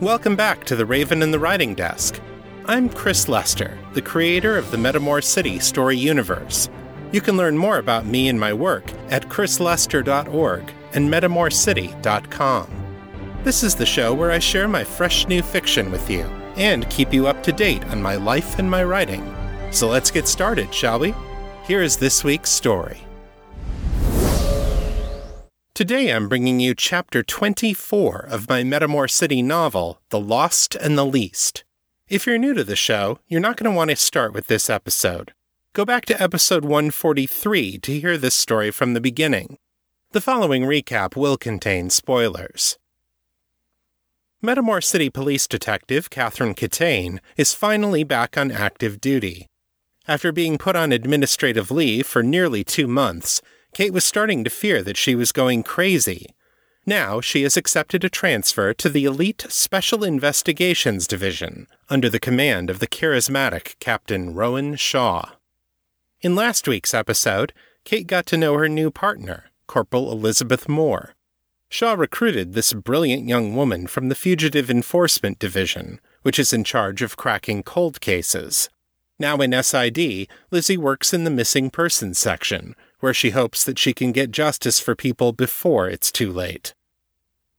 Welcome back to The Raven and the Writing Desk. I'm Chris Lester, the creator of the Metamor City story universe. You can learn more about me and my work at chrislester.org and metamorcity.com. This is the show where I share my fresh new fiction with you and keep you up to date on my life and my writing. So let's get started, shall we? Here is this week's story. Today I'm bringing you chapter 24 of my Metamor City novel, The Lost and the Least. If you're new to the show, you're not going to want to start with this episode. Go back to episode 143 to hear this story from the beginning. The following recap will contain spoilers. Metamor City Police Detective Catherine Catane is finally back on active duty. After being put on administrative leave for nearly two months, Kate was starting to fear that she was going crazy. Now she has accepted a transfer to the Elite Special Investigations Division under the command of the charismatic Captain Rowan Shaw. In last week's episode, Kate got to know her new partner, Corporal Elizabeth Moore. Shaw recruited this brilliant young woman from the Fugitive Enforcement Division, which is in charge of cracking cold cases. Now in SID, Lizzy works in the missing persons section, where she hopes that she can get justice for people before it's too late.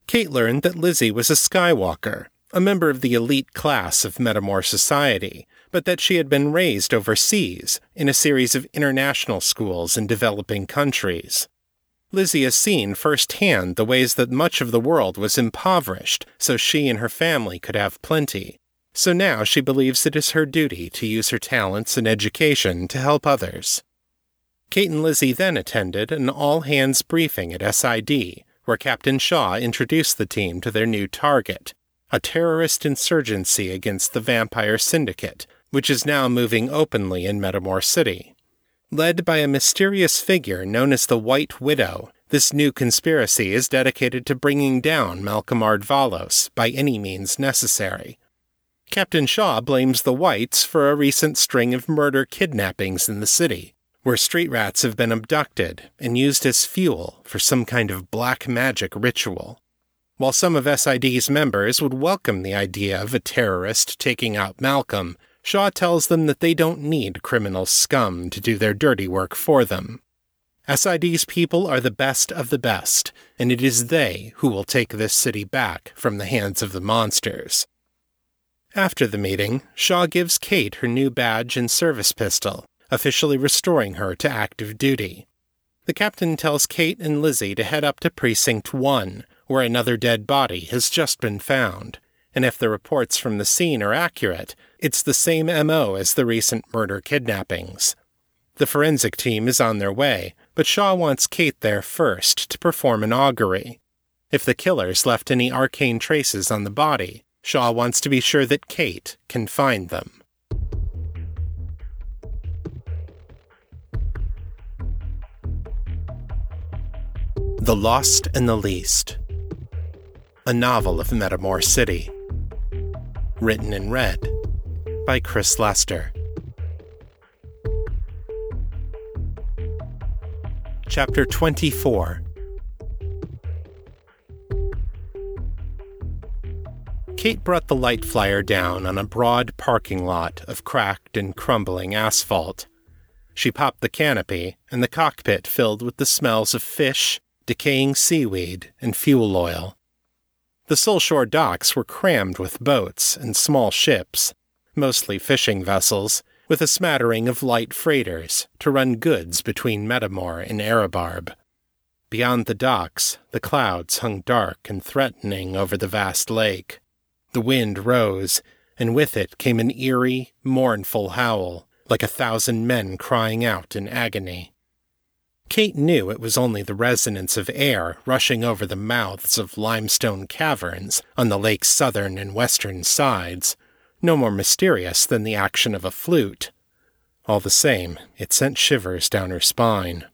Kate learned that Lizzy was a Skywalker, a member of the elite class of Metamor society, but that she had been raised overseas in a series of international schools in developing countries. Lizzy has seen firsthand the ways that much of the world was impoverished so she and her family could have plenty. So now she believes it is her duty to use her talents and education to help others. Kate and Lizzy then attended an all hands briefing at SID, where Captain Shaw introduced the team to their new target a terrorist insurgency against the Vampire Syndicate, which is now moving openly in Metamor City. Led by a mysterious figure known as the White Widow, this new conspiracy is dedicated to bringing down Malcolm Ardvalos by any means necessary. Captain Shaw blames the Whites for a recent string of murder kidnappings in the city, where street rats have been abducted and used as fuel for some kind of black magic ritual. While some of SID's members would welcome the idea of a terrorist taking out Malcolm, Shaw tells them that they don't need criminal scum to do their dirty work for them. SID's people are the best of the best, and it is they who will take this city back from the hands of the monsters. After the meeting, Shaw gives Kate her new badge and service pistol, officially restoring her to active duty. The captain tells Kate and Lizzy to head up to Precinct 1, where another dead body has just been found. And if the reports from the scene are accurate, it's the same MO as the recent murder kidnappings. The forensic team is on their way, but Shaw wants Kate there first to perform an augury. If the killers left any arcane traces on the body, Shaw wants to be sure that Kate can find them. The Lost and the Least, a novel of Metamor City. Written and read by Chris Lester. Chapter 24 Kate brought the light flyer down on a broad parking lot of cracked and crumbling asphalt. She popped the canopy, and the cockpit filled with the smells of fish, decaying seaweed, and fuel oil. The Soulshore docks were crammed with boats and small ships, mostly fishing vessels, with a smattering of light freighters to run goods between Metamor and Erebarb. Beyond the docks, the clouds hung dark and threatening over the vast lake. The wind rose, and with it came an eerie, mournful howl, like a thousand men crying out in agony. Kate knew it was only the resonance of air rushing over the mouths of limestone caverns on the lake's southern and western sides, no more mysterious than the action of a flute. All the same, it sent shivers down her spine.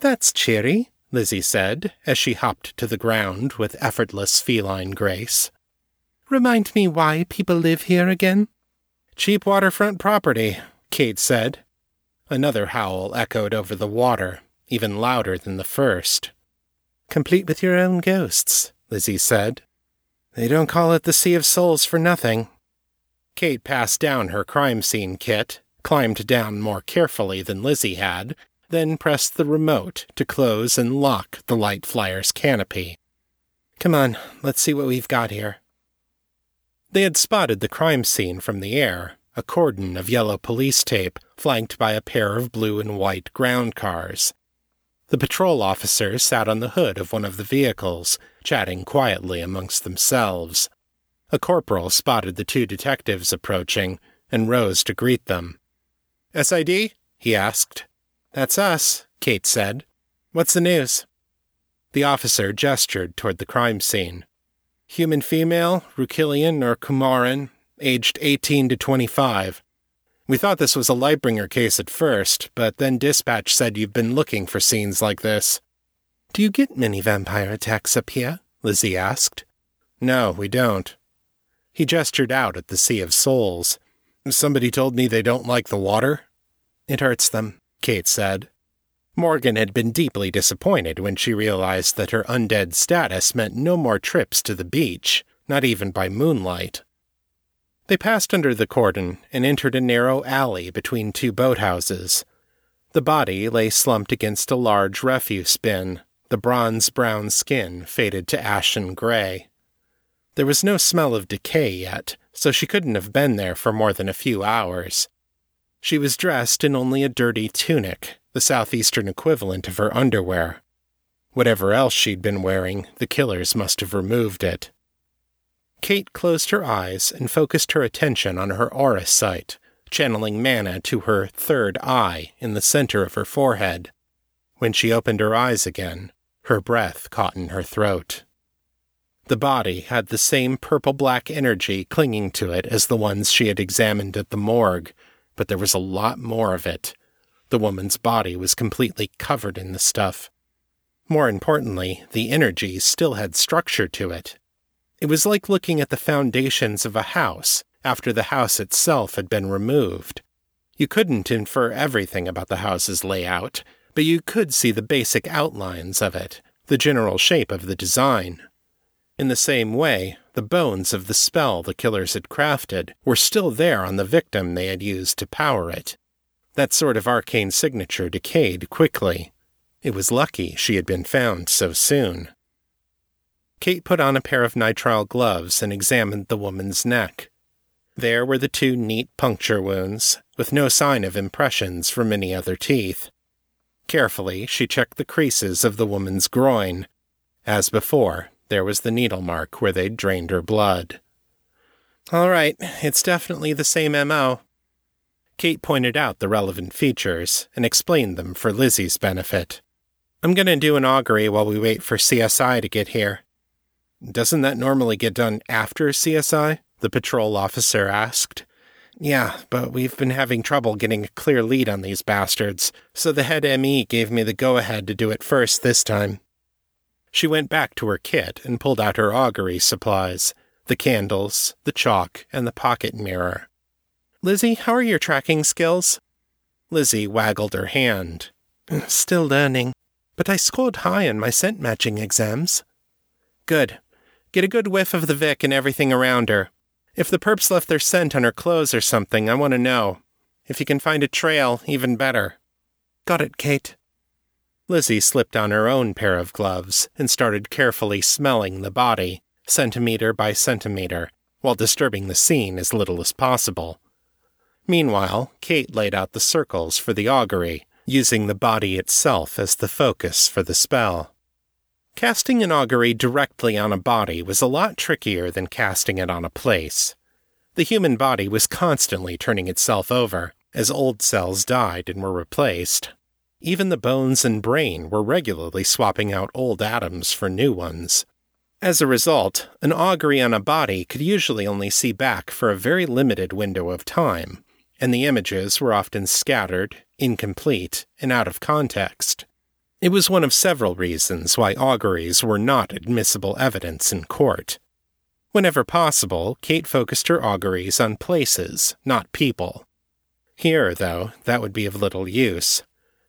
That's cheery, Lizzy said as she hopped to the ground with effortless feline grace. Remind me why people live here again? Cheap waterfront property, Kate said. Another howl echoed over the water, even louder than the first. Complete with your own ghosts, Lizzy said. They don't call it the Sea of Souls for nothing. Kate passed down her crime scene kit, climbed down more carefully than Lizzy had, then pressed the remote to close and lock the light flyer's canopy. Come on, let's see what we've got here. They had spotted the crime scene from the air, a cordon of yellow police tape flanked by a pair of blue and white ground cars. The patrol officers sat on the hood of one of the vehicles, chatting quietly amongst themselves. A corporal spotted the two detectives approaching and rose to greet them. SID? he asked. That's us, Kate said. What's the news? The officer gestured toward the crime scene. Human female, Rukilian or Kumaran, aged 18 to 25. We thought this was a Lightbringer case at first, but then dispatch said you've been looking for scenes like this. Do you get many vampire attacks up here? Lizzy asked. No, we don't. He gestured out at the Sea of Souls. Somebody told me they don't like the water. It hurts them, Kate said. Morgan had been deeply disappointed when she realized that her undead status meant no more trips to the beach, not even by moonlight. They passed under the cordon and entered a narrow alley between two boathouses. The body lay slumped against a large refuse bin, the bronze brown skin faded to ashen gray. There was no smell of decay yet, so she couldn't have been there for more than a few hours. She was dressed in only a dirty tunic, the southeastern equivalent of her underwear. Whatever else she'd been wearing, the killers must have removed it. Kate closed her eyes and focused her attention on her aura sight, channeling mana to her third eye in the center of her forehead. When she opened her eyes again, her breath caught in her throat. The body had the same purple black energy clinging to it as the ones she had examined at the morgue, but there was a lot more of it the woman's body was completely covered in the stuff. More importantly, the energy still had structure to it. It was like looking at the foundations of a house after the house itself had been removed. You couldn't infer everything about the house's layout, but you could see the basic outlines of it, the general shape of the design. In the same way, the bones of the spell the killers had crafted were still there on the victim they had used to power it. That sort of arcane signature decayed quickly. It was lucky she had been found so soon. Kate put on a pair of nitrile gloves and examined the woman's neck. There were the two neat puncture wounds, with no sign of impressions from any other teeth. Carefully, she checked the creases of the woman's groin. As before, there was the needle mark where they'd drained her blood. All right, it's definitely the same MO, Kate pointed out the relevant features and explained them for Lizzy's benefit. I'm going to do an augury while we wait for CSI to get here. Doesn't that normally get done after CSI? The patrol officer asked. Yeah, but we've been having trouble getting a clear lead on these bastards, so the head ME gave me the go ahead to do it first this time. She went back to her kit and pulled out her augury supplies the candles, the chalk, and the pocket mirror. Lizzy, how are your tracking skills? Lizzy waggled her hand. Still learning, but I scored high in my scent matching exams. Good. Get a good whiff of the Vic and everything around her. If the perps left their scent on her clothes or something, I want to know. If you can find a trail, even better. Got it, Kate. Lizzy slipped on her own pair of gloves and started carefully smelling the body, centimeter by centimeter, while disturbing the scene as little as possible. Meanwhile, Kate laid out the circles for the augury, using the body itself as the focus for the spell. Casting an augury directly on a body was a lot trickier than casting it on a place. The human body was constantly turning itself over as old cells died and were replaced. Even the bones and brain were regularly swapping out old atoms for new ones. As a result, an augury on a body could usually only see back for a very limited window of time, and the images were often scattered, incomplete, and out of context. It was one of several reasons why auguries were not admissible evidence in court. Whenever possible, Kate focused her auguries on places, not people. Here, though, that would be of little use.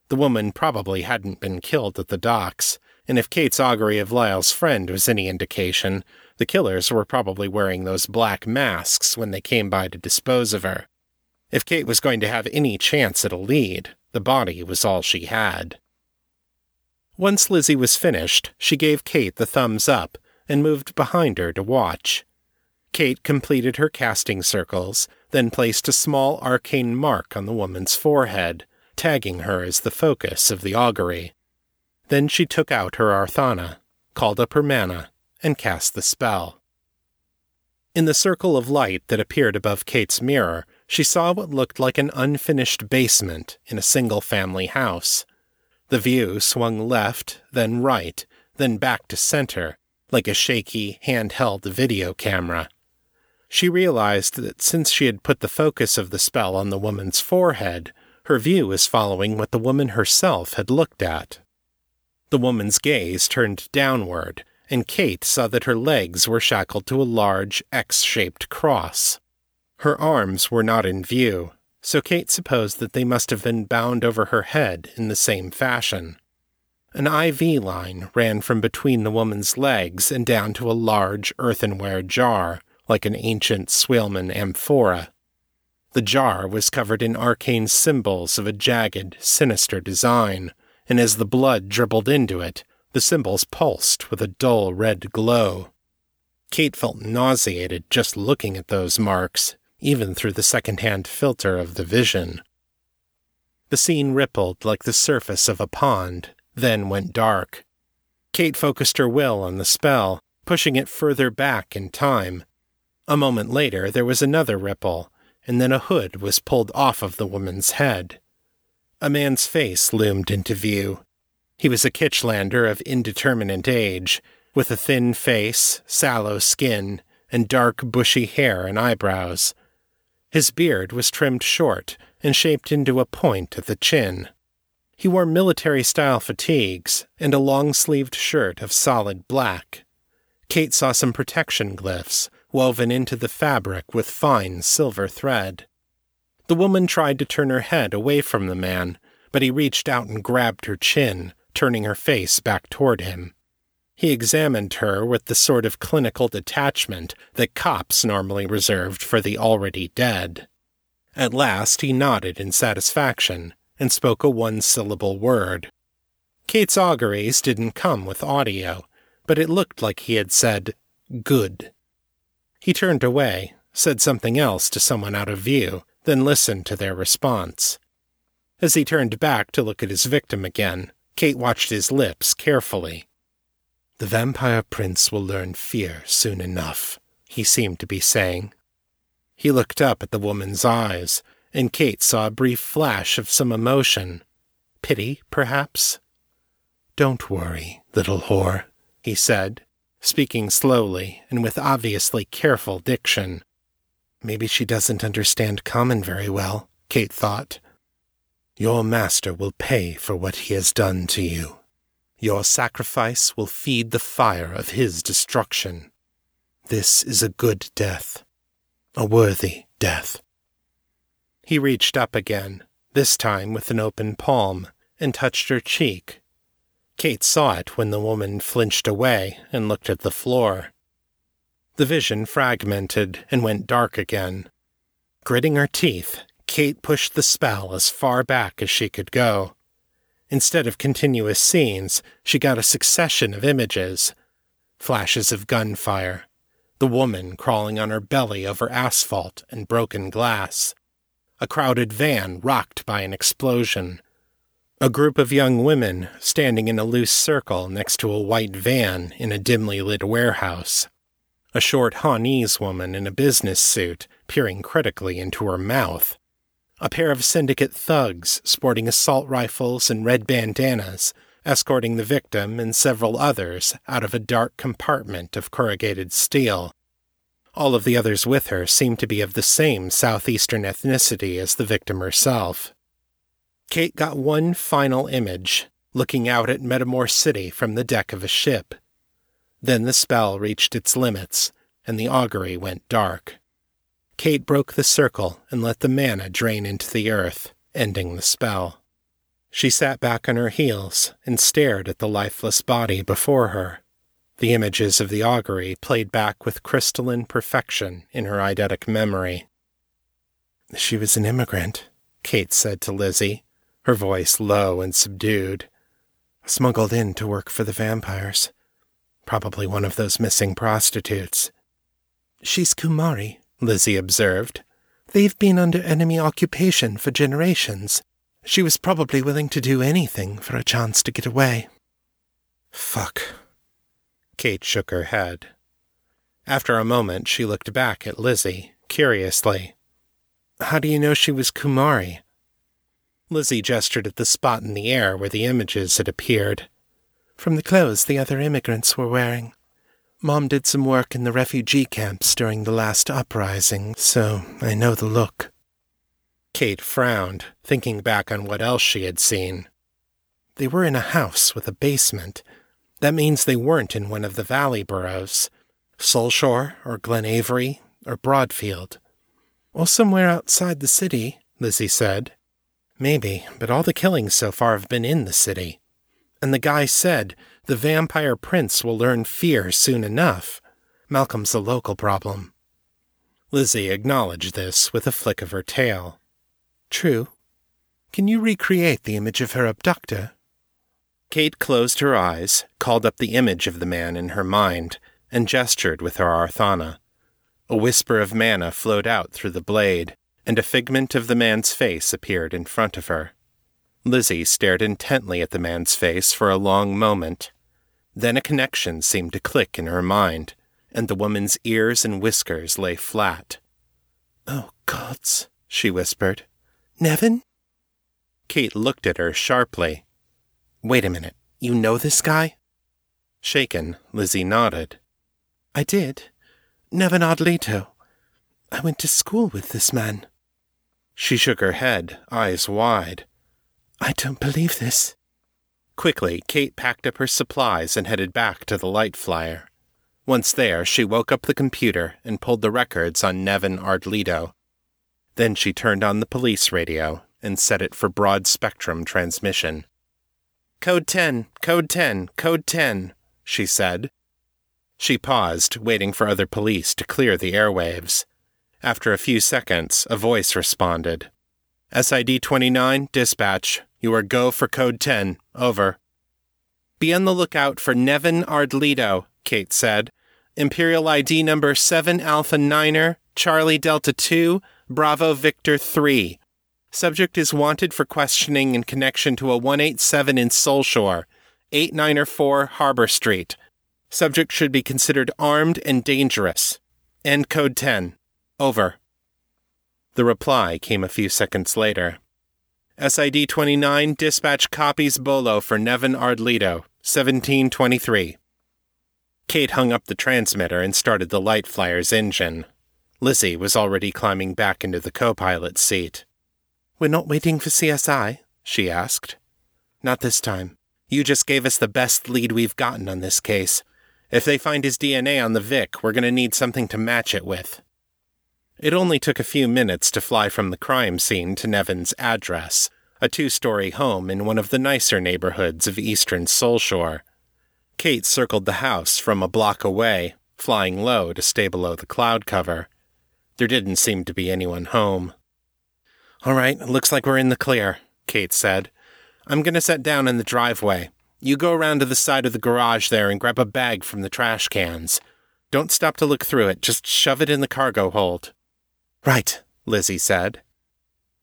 The woman probably hadn't been killed at the docks, and if Kate's augury of Lyle's friend was any indication, the killers were probably wearing those black masks when they came by to dispose of her. If Kate was going to have any chance at a lead, the body was all she had. Once Lizzy was finished, she gave Kate the thumbs up and moved behind her to watch. Kate completed her casting circles, then placed a small arcane mark on the woman's forehead, tagging her as the focus of the augury. Then she took out her Arthana, called up her mana, and cast the spell. In the circle of light that appeared above Kate's mirror, she saw what looked like an unfinished basement in a single family house. The view swung left, then right, then back to center, like a shaky, handheld video camera. She realized that since she had put the focus of the spell on the woman's forehead, her view was following what the woman herself had looked at. The woman's gaze turned downward, and Kate saw that her legs were shackled to a large X shaped cross. Her arms were not in view, so Kate supposed that they must have been bound over her head in the same fashion. An IV line ran from between the woman's legs and down to a large earthenware jar, like an ancient Swailman amphora. The jar was covered in arcane symbols of a jagged, sinister design, and as the blood dribbled into it, the symbols pulsed with a dull red glow. Kate felt nauseated just looking at those marks, even through the second-hand filter of the vision. The scene rippled like the surface of a pond, then went dark. Kate focused her will on the spell, pushing it further back in time. A moment later, there was another ripple, and then a hood was pulled off of the woman's head. A man's face loomed into view. He was a Kitchlander of indeterminate age, with a thin face, sallow skin, and dark bushy hair and eyebrows. His beard was trimmed short and shaped into a point at the chin. He wore military style fatigues and a long sleeved shirt of solid black. Kate saw some protection glyphs woven into the fabric with fine silver thread. The woman tried to turn her head away from the man, but he reached out and grabbed her chin, turning her face back toward him. He examined her with the sort of clinical detachment that cops normally reserved for the already dead. At last he nodded in satisfaction and spoke a one syllable word. Kate's auguries didn't come with audio, but it looked like he had said, good. He turned away, said something else to someone out of view, then listened to their response. As he turned back to look at his victim again, Kate watched his lips carefully. The vampire prince will learn fear soon enough, he seemed to be saying. He looked up at the woman's eyes, and Kate saw a brief flash of some emotion. Pity, perhaps? Don't worry, little whore, he said, speaking slowly and with obviously careful diction. Maybe she doesn't understand common very well, Kate thought. Your master will pay for what he has done to you. Your sacrifice will feed the fire of his destruction. This is a good death, a worthy death. He reached up again, this time with an open palm, and touched her cheek. Kate saw it when the woman flinched away and looked at the floor. The vision fragmented and went dark again. Gritting her teeth, Kate pushed the spell as far back as she could go. Instead of continuous scenes, she got a succession of images. Flashes of gunfire, the woman crawling on her belly over asphalt and broken glass, a crowded van rocked by an explosion, a group of young women standing in a loose circle next to a white van in a dimly lit warehouse, a short Hawnese woman in a business suit peering critically into her mouth, a pair of syndicate thugs sporting assault rifles and red bandanas, escorting the victim and several others out of a dark compartment of corrugated steel. All of the others with her seemed to be of the same southeastern ethnicity as the victim herself. Kate got one final image, looking out at Metamor City from the deck of a ship. Then the spell reached its limits, and the augury went dark. Kate broke the circle and let the mana drain into the earth, ending the spell. She sat back on her heels and stared at the lifeless body before her. The images of the augury played back with crystalline perfection in her eidetic memory. She was an immigrant, Kate said to Lizzy, her voice low and subdued. Smuggled in to work for the vampires. Probably one of those missing prostitutes. She's Kumari, Lizzy observed. They've been under enemy occupation for generations. She was probably willing to do anything for a chance to get away. Fuck. Kate shook her head. After a moment, she looked back at Lizzy, curiously. How do you know she was Kumari? Lizzy gestured at the spot in the air where the images had appeared. From the clothes the other immigrants were wearing. Mom did some work in the refugee camps during the last uprising, so I know the look. Kate frowned, thinking back on what else she had seen. They were in a house with a basement. That means they weren't in one of the valley boroughs Soulshore, or Glen Avery, or Broadfield. Or somewhere outside the city, Lizzy said. Maybe, but all the killings so far have been in the city. And the guy said the vampire prince will learn fear soon enough. Malcolm's a local problem. Lizzy acknowledged this with a flick of her tail. True. Can you recreate the image of her abductor? Kate closed her eyes, called up the image of the man in her mind, and gestured with her arthana. A whisper of mana flowed out through the blade, and a figment of the man's face appeared in front of her. Lizzy stared intently at the man's face for a long moment. Then a connection seemed to click in her mind, and the woman's ears and whiskers lay flat. Oh, gods, she whispered. Nevin? Kate looked at her sharply. Wait a minute, you know this guy? Shaken, Lizzy nodded. I did. Nevin Ardlito. I went to school with this man. She shook her head, eyes wide. I don't believe this. Quickly, Kate packed up her supplies and headed back to the light flyer. Once there, she woke up the computer and pulled the records on Nevin Ardlito. Then she turned on the police radio and set it for broad spectrum transmission. Code 10, Code 10, Code 10, she said. She paused, waiting for other police to clear the airwaves. After a few seconds, a voice responded. SID 29, dispatch. You are go for code 10. Over. Be on the lookout for Nevin Ardlito, Kate said. Imperial ID number 7 Alpha Niner, Charlie Delta 2, Bravo Victor 3. Subject is wanted for questioning in connection to a 187 in Soulshore, 8904 Harbor Street. Subject should be considered armed and dangerous. End code 10. Over. The reply came a few seconds later. SID 29 dispatch copies Bolo for Nevin Ardlito, 1723. Kate hung up the transmitter and started the light flyer's engine. Lizzy was already climbing back into the co pilot's seat. We're not waiting for CSI? she asked. Not this time. You just gave us the best lead we've gotten on this case. If they find his DNA on the Vic, we're going to need something to match it with. It only took a few minutes to fly from the crime scene to Nevin's address, a two story home in one of the nicer neighborhoods of eastern Soulshore. Kate circled the house from a block away, flying low to stay below the cloud cover. There didn't seem to be anyone home. All right, looks like we're in the clear, Kate said. I'm going to set down in the driveway. You go around to the side of the garage there and grab a bag from the trash cans. Don't stop to look through it, just shove it in the cargo hold. Right, Lizzy said.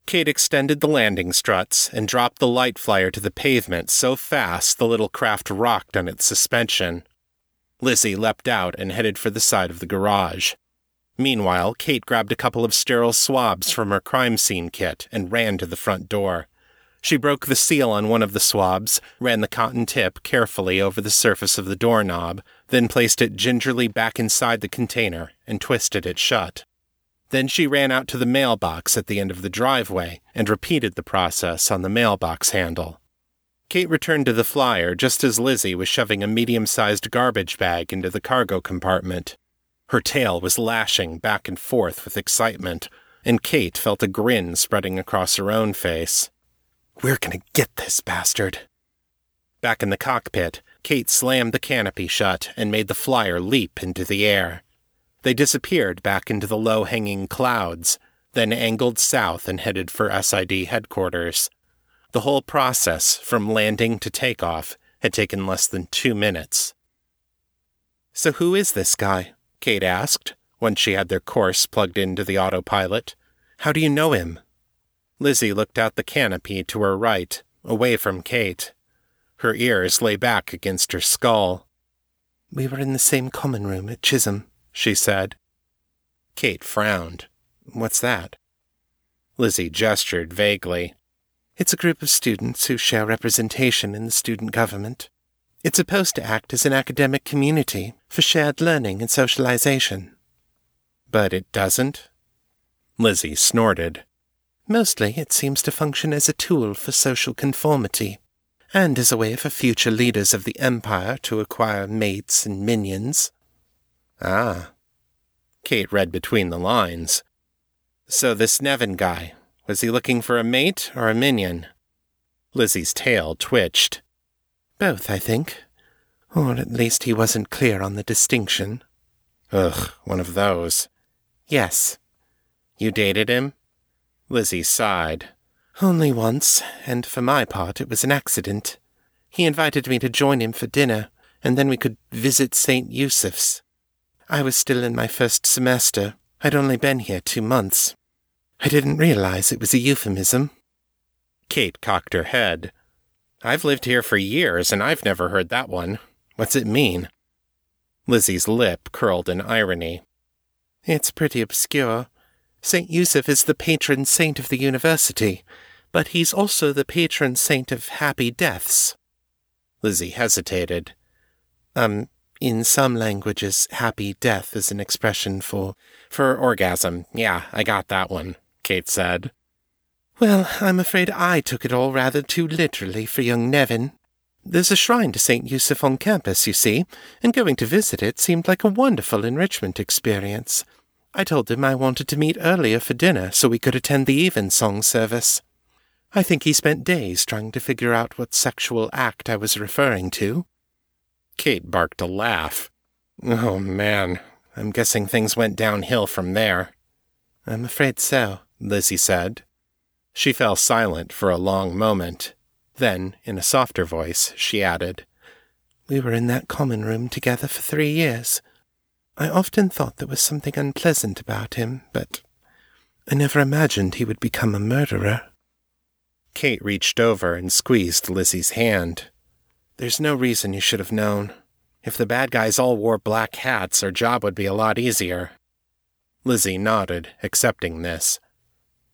Kate extended the landing struts and dropped the light flyer to the pavement so fast the little craft rocked on its suspension. Lizzy leapt out and headed for the side of the garage. Meanwhile, Kate grabbed a couple of sterile swabs from her crime scene kit and ran to the front door. She broke the seal on one of the swabs, ran the cotton tip carefully over the surface of the doorknob, then placed it gingerly back inside the container and twisted it shut. Then she ran out to the mailbox at the end of the driveway and repeated the process on the mailbox handle. Kate returned to the flyer just as Lizzy was shoving a medium sized garbage bag into the cargo compartment. Her tail was lashing back and forth with excitement, and Kate felt a grin spreading across her own face. We're gonna get this bastard. Back in the cockpit, Kate slammed the canopy shut and made the flyer leap into the air. They disappeared back into the low hanging clouds, then angled south and headed for SID headquarters. The whole process, from landing to takeoff, had taken less than two minutes. So, who is this guy? Kate asked, once she had their course plugged into the autopilot. How do you know him? Lizzy looked out the canopy to her right, away from Kate. Her ears lay back against her skull. We were in the same common room at Chisholm, she said. Kate frowned. What's that? Lizzy gestured vaguely. It's a group of students who share representation in the student government. It's supposed to act as an academic community for shared learning and socialization. But it doesn't? Lizzy snorted. Mostly, it seems to function as a tool for social conformity, and as a way for future leaders of the Empire to acquire mates and minions. Ah. Kate read between the lines. So this Nevin guy, was he looking for a mate or a minion? Lizzy's tail twitched. Both, I think. Or at least he wasn't clear on the distinction. Ugh, one of those. Yes. You dated him? Lizzy sighed. Only once, and for my part it was an accident. He invited me to join him for dinner, and then we could visit St. Eustaph's. I was still in my first semester. I'd only been here two months. I didn't realize it was a euphemism. Kate cocked her head. I've lived here for years, and I've never heard that one. What's it mean? Lizzy's lip curled in irony. It's pretty obscure. St. Yusuf is the patron saint of the university, but he's also the patron saint of happy deaths. Lizzy hesitated. Um, in some languages, happy death is an expression for. For orgasm. Yeah, I got that one, Kate said. Well, I'm afraid I took it all rather too literally for young Nevin. There's a shrine to St. Yusuf on campus, you see, and going to visit it seemed like a wonderful enrichment experience. I told him I wanted to meet earlier for dinner so we could attend the evensong service. I think he spent days trying to figure out what sexual act I was referring to. Kate barked a laugh. Oh, man. I'm guessing things went downhill from there. I'm afraid so, Lizzy said. She fell silent for a long moment. Then, in a softer voice, she added, We were in that common room together for three years. I often thought there was something unpleasant about him, but I never imagined he would become a murderer. Kate reached over and squeezed Lizzy's hand. There's no reason you should have known. If the bad guys all wore black hats, our job would be a lot easier. Lizzy nodded, accepting this.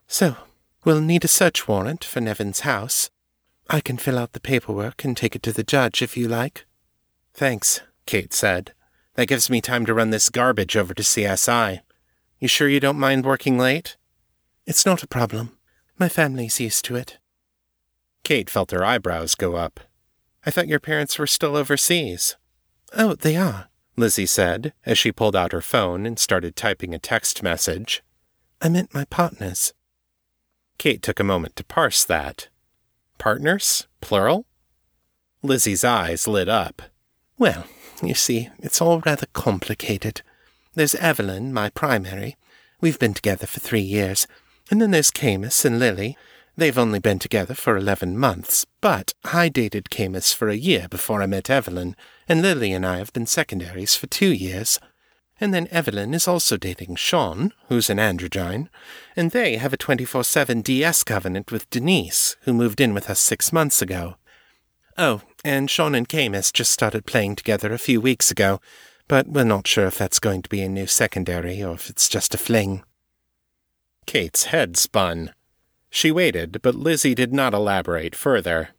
So, we'll need a search warrant for Nevin's house. I can fill out the paperwork and take it to the judge if you like. Thanks, Kate said. That gives me time to run this garbage over to CSI. You sure you don't mind working late? It's not a problem. My family's used to it. Kate felt her eyebrows go up. I thought your parents were still overseas. Oh, they are, Lizzy said as she pulled out her phone and started typing a text message. I meant my partners. Kate took a moment to parse that. Partners? Plural? Lizzy's eyes lit up. Well, you see, it's all rather complicated. There's Evelyn, my primary. We've been together for three years. And then there's Camus and Lily. They've only been together for eleven months, but I dated Camus for a year before I met Evelyn, and Lily and I have been secondaries for two years. And then Evelyn is also dating Sean, who's an androgyne, and they have a 24 7 DS covenant with Denise, who moved in with us six months ago. Oh, and Sean and Camus just started playing together a few weeks ago, but we're not sure if that's going to be a new secondary or if it's just a fling. Kate's head spun. She waited, but Lizzy did not elaborate further.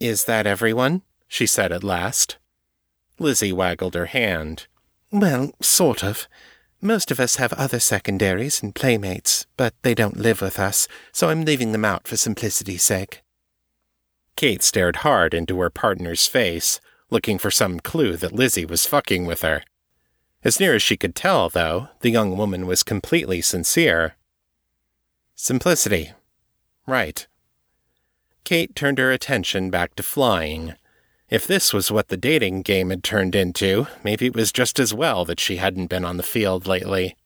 Is that everyone? she said at last. Lizzy waggled her hand. Well, sort of. Most of us have other secondaries and playmates, but they don't live with us, so I'm leaving them out for simplicity's sake. Kate stared hard into her partner's face, looking for some clue that Lizzy was fucking with her. As near as she could tell, though, the young woman was completely sincere. Simplicity. Right. Kate turned her attention back to flying. If this was what the dating game had turned into, maybe it was just as well that she hadn't been on the field lately.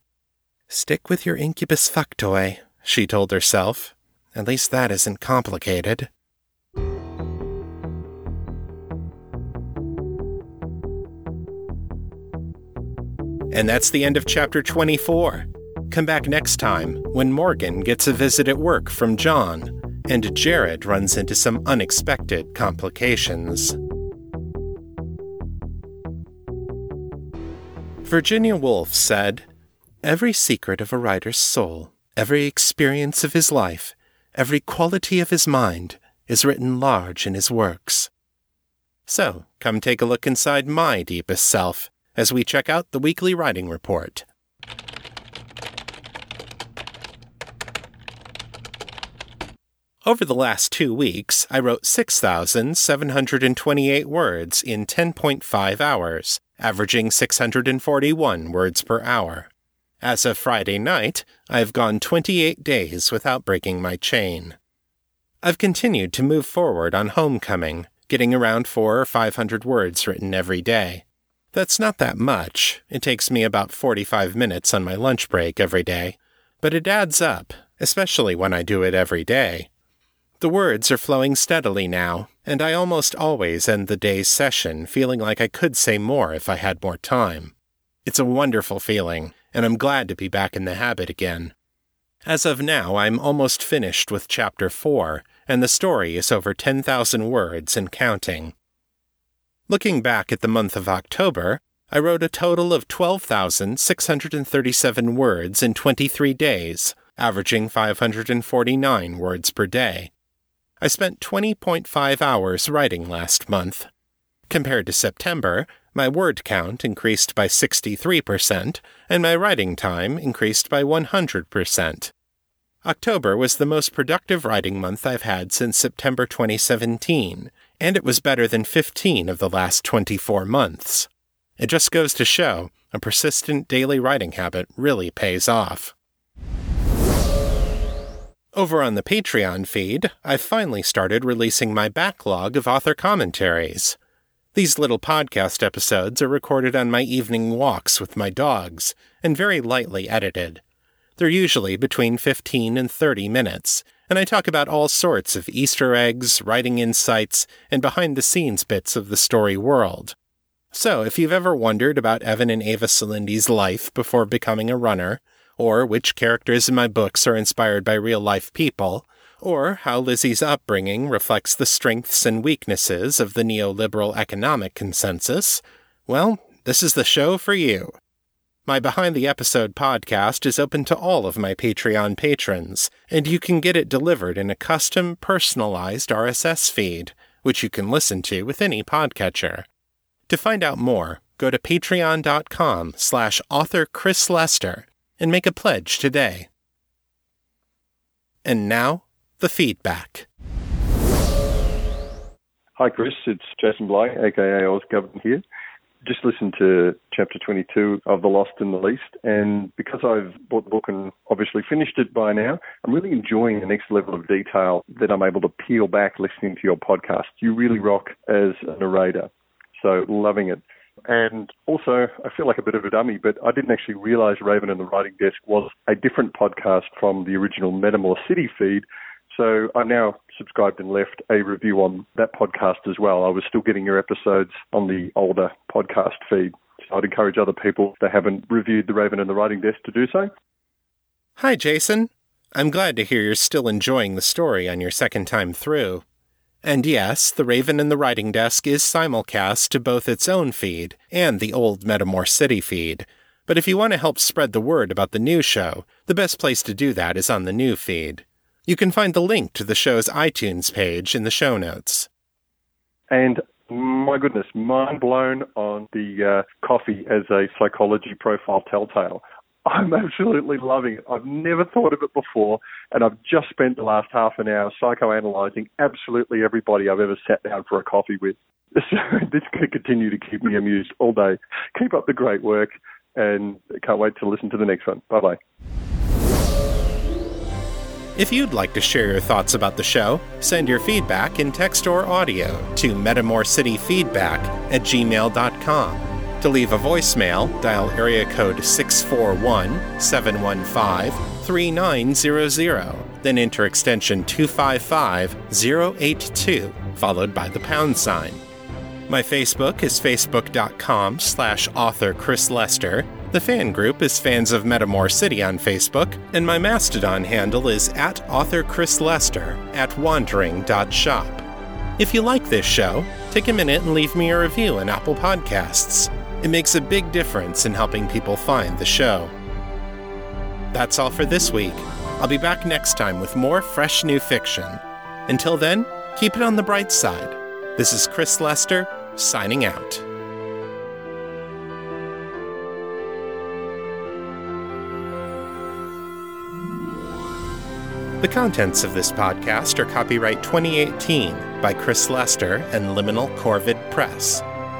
Stick with your incubus fuck toy, she told herself. At least that isn't complicated. And that's the end of chapter 24. Come back next time when Morgan gets a visit at work from John and Jared runs into some unexpected complications. Virginia Woolf said, Every secret of a writer's soul, every experience of his life, every quality of his mind is written large in his works. So, come take a look inside my deepest self as we check out the weekly writing report. Over the last two weeks, I wrote 6,728 words in 10.5 hours, averaging 641 words per hour. As of Friday night, I have gone 28 days without breaking my chain. I've continued to move forward on homecoming, getting around four or 500 words written every day. That's not that much. It takes me about 45 minutes on my lunch break every day. But it adds up, especially when I do it every day. The words are flowing steadily now, and I almost always end the day's session feeling like I could say more if I had more time. It's a wonderful feeling, and I'm glad to be back in the habit again. As of now, I'm almost finished with Chapter 4, and the story is over 10,000 words and counting. Looking back at the month of October, I wrote a total of 12,637 words in 23 days, averaging 549 words per day. I spent 20.5 hours writing last month. Compared to September, my word count increased by 63%, and my writing time increased by 100%. October was the most productive writing month I've had since September 2017, and it was better than 15 of the last 24 months. It just goes to show a persistent daily writing habit really pays off. Over on the Patreon feed, I've finally started releasing my backlog of author commentaries. These little podcast episodes are recorded on my evening walks with my dogs and very lightly edited. They're usually between 15 and 30 minutes, and I talk about all sorts of Easter eggs, writing insights, and behind the scenes bits of the story world. So, if you've ever wondered about Evan and Ava Salindi's life before becoming a runner, or which characters in my books are inspired by real life people, or how Lizzy's upbringing reflects the strengths and weaknesses of the neoliberal economic consensus, well, this is the show for you. My Behind the Episode podcast is open to all of my Patreon patrons, and you can get it delivered in a custom, personalized RSS feed, which you can listen to with any podcatcher. To find out more, go to patreon.com slash author Chris Lester and make a pledge today. And now, the feedback. Hi, Chris. It's Jason Bly, aka Oz Government here just listened to chapter 22 of The Lost and the Least, and because I've bought the book and obviously finished it by now, I'm really enjoying the next level of detail that I'm able to peel back listening to your podcast. You really rock as a narrator, so loving it. And also, I feel like a bit of a dummy, but I didn't actually realize Raven and the Writing Desk was a different podcast from the original Metamor City feed. So I'm now subscribed and left a review on that podcast as well. I was still getting your episodes on the older podcast feed. So I'd encourage other people that haven't reviewed The Raven and the Writing Desk to do so. Hi, Jason. I'm glad to hear you're still enjoying the story on your second time through. And yes, The Raven and the Writing Desk is simulcast to both its own feed and the old Metamor City feed. But if you want to help spread the word about the new show, the best place to do that is on the new feed. You can find the link to the show's iTunes page in the show notes. And my goodness, mind blown on the uh, coffee as a psychology profile telltale. I'm absolutely loving it. I've never thought of it before, and I've just spent the last half an hour psychoanalyzing absolutely everybody I've ever sat down for a coffee with. So this could continue to keep me amused all day. Keep up the great work, and can't wait to listen to the next one. Bye bye. If you'd like to share your thoughts about the show, send your feedback in text or audio to metamorcityfeedback at gmail.com. To leave a voicemail, dial area code 641 715 3900, then enter extension 255 082, followed by the pound sign. My Facebook is facebook.com slash author Chris Lester. The fan group is Fans of Metamor City on Facebook, and my Mastodon handle is at author Chris Lester at wandering.shop. If you like this show, take a minute and leave me a review in Apple Podcasts. It makes a big difference in helping people find the show. That's all for this week. I'll be back next time with more fresh new fiction. Until then, keep it on the bright side. This is Chris Lester, signing out. The contents of this podcast are copyright 2018 by Chris Lester and Liminal Corvid Press.